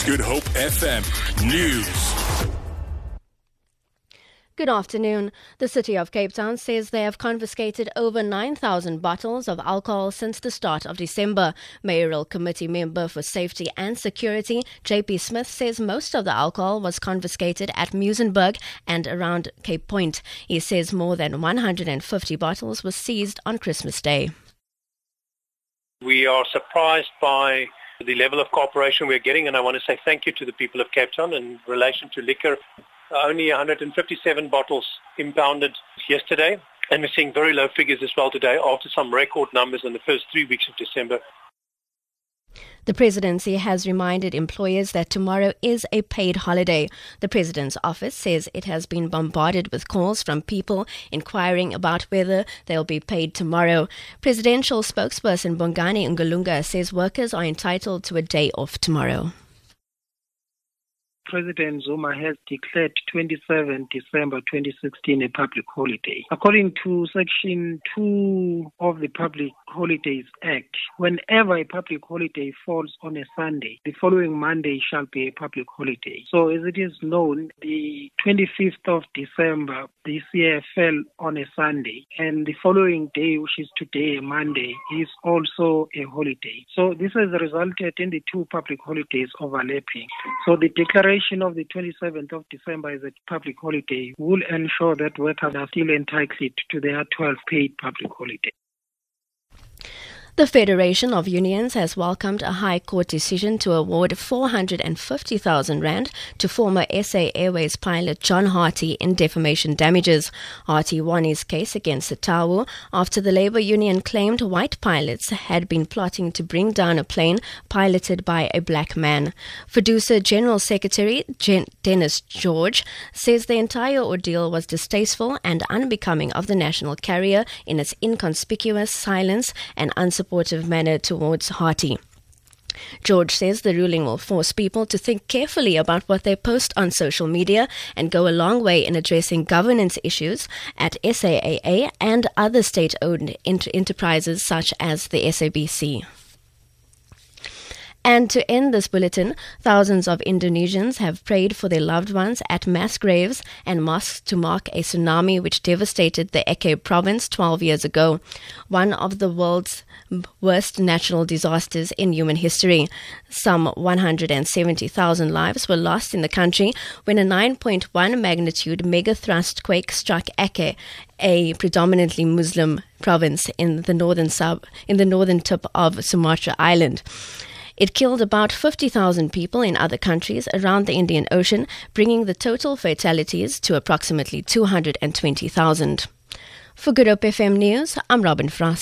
is Good Hope FM News. Good afternoon. The City of Cape Town says they have confiscated over 9,000 bottles of alcohol since the start of December. Mayoral Committee member for Safety and Security, JP Smith, says most of the alcohol was confiscated at Muizenberg and around Cape Point. He says more than 150 bottles were seized on Christmas Day. We are surprised by the level of cooperation we're getting, and I want to say thank you to the people of Cape Town in relation to liquor only 157 bottles impounded yesterday, and we're seeing very low figures as well today after some record numbers in the first three weeks of December. The presidency has reminded employers that tomorrow is a paid holiday. The president's office says it has been bombarded with calls from people inquiring about whether they'll be paid tomorrow. Presidential spokesperson Bongani Ngqulunga says workers are entitled to a day off tomorrow. President Zuma has declared 27 December 2016 a public holiday. According to Section 2 of the Public Holidays Act, whenever a public holiday falls on a Sunday, the following Monday shall be a public holiday. So, as it is known, the 25th of December this year fell on a Sunday, and the following day, which is today, Monday, is also a holiday. So, this has resulted in the two public holidays overlapping. So, the declaration declaration of the 27th of December as a public holiday will ensure that workers are still entitled to their 12 paid public holiday. The Federation of Unions has welcomed a High Court decision to award 450,000 rand to former SA Airways pilot John Harty in defamation damages. Harty won his case against SATAWU after the labor union claimed white pilots had been plotting to bring down a plane piloted by a black man. FEDUSA General Secretary Dennis George says the entire ordeal was distasteful and unbecoming of the national carrier in its inconspicuous silence and unsupported supportive manner towards Harty. George says the ruling will force people to think carefully about what they post on social media and go a long way in addressing governance issues at SAA and other state owned enterprises such as the SABC. And to end this bulletin, thousands of Indonesians have prayed for their loved ones at mass graves and mosques to mark a tsunami which devastated the Aceh province 12 years ago, one of the world's worst natural disasters in human history. Some 170,000 lives were lost in the country when a 9.1 magnitude megathrust quake struck Aceh, a predominantly Muslim province in the northern sub in the northern tip of Sumatra Island. It killed about 50,000 people in other countries around the Indian Ocean, bringing the total fatalities to approximately 220,000. For Good Hope FM News, I'm Robin Frost.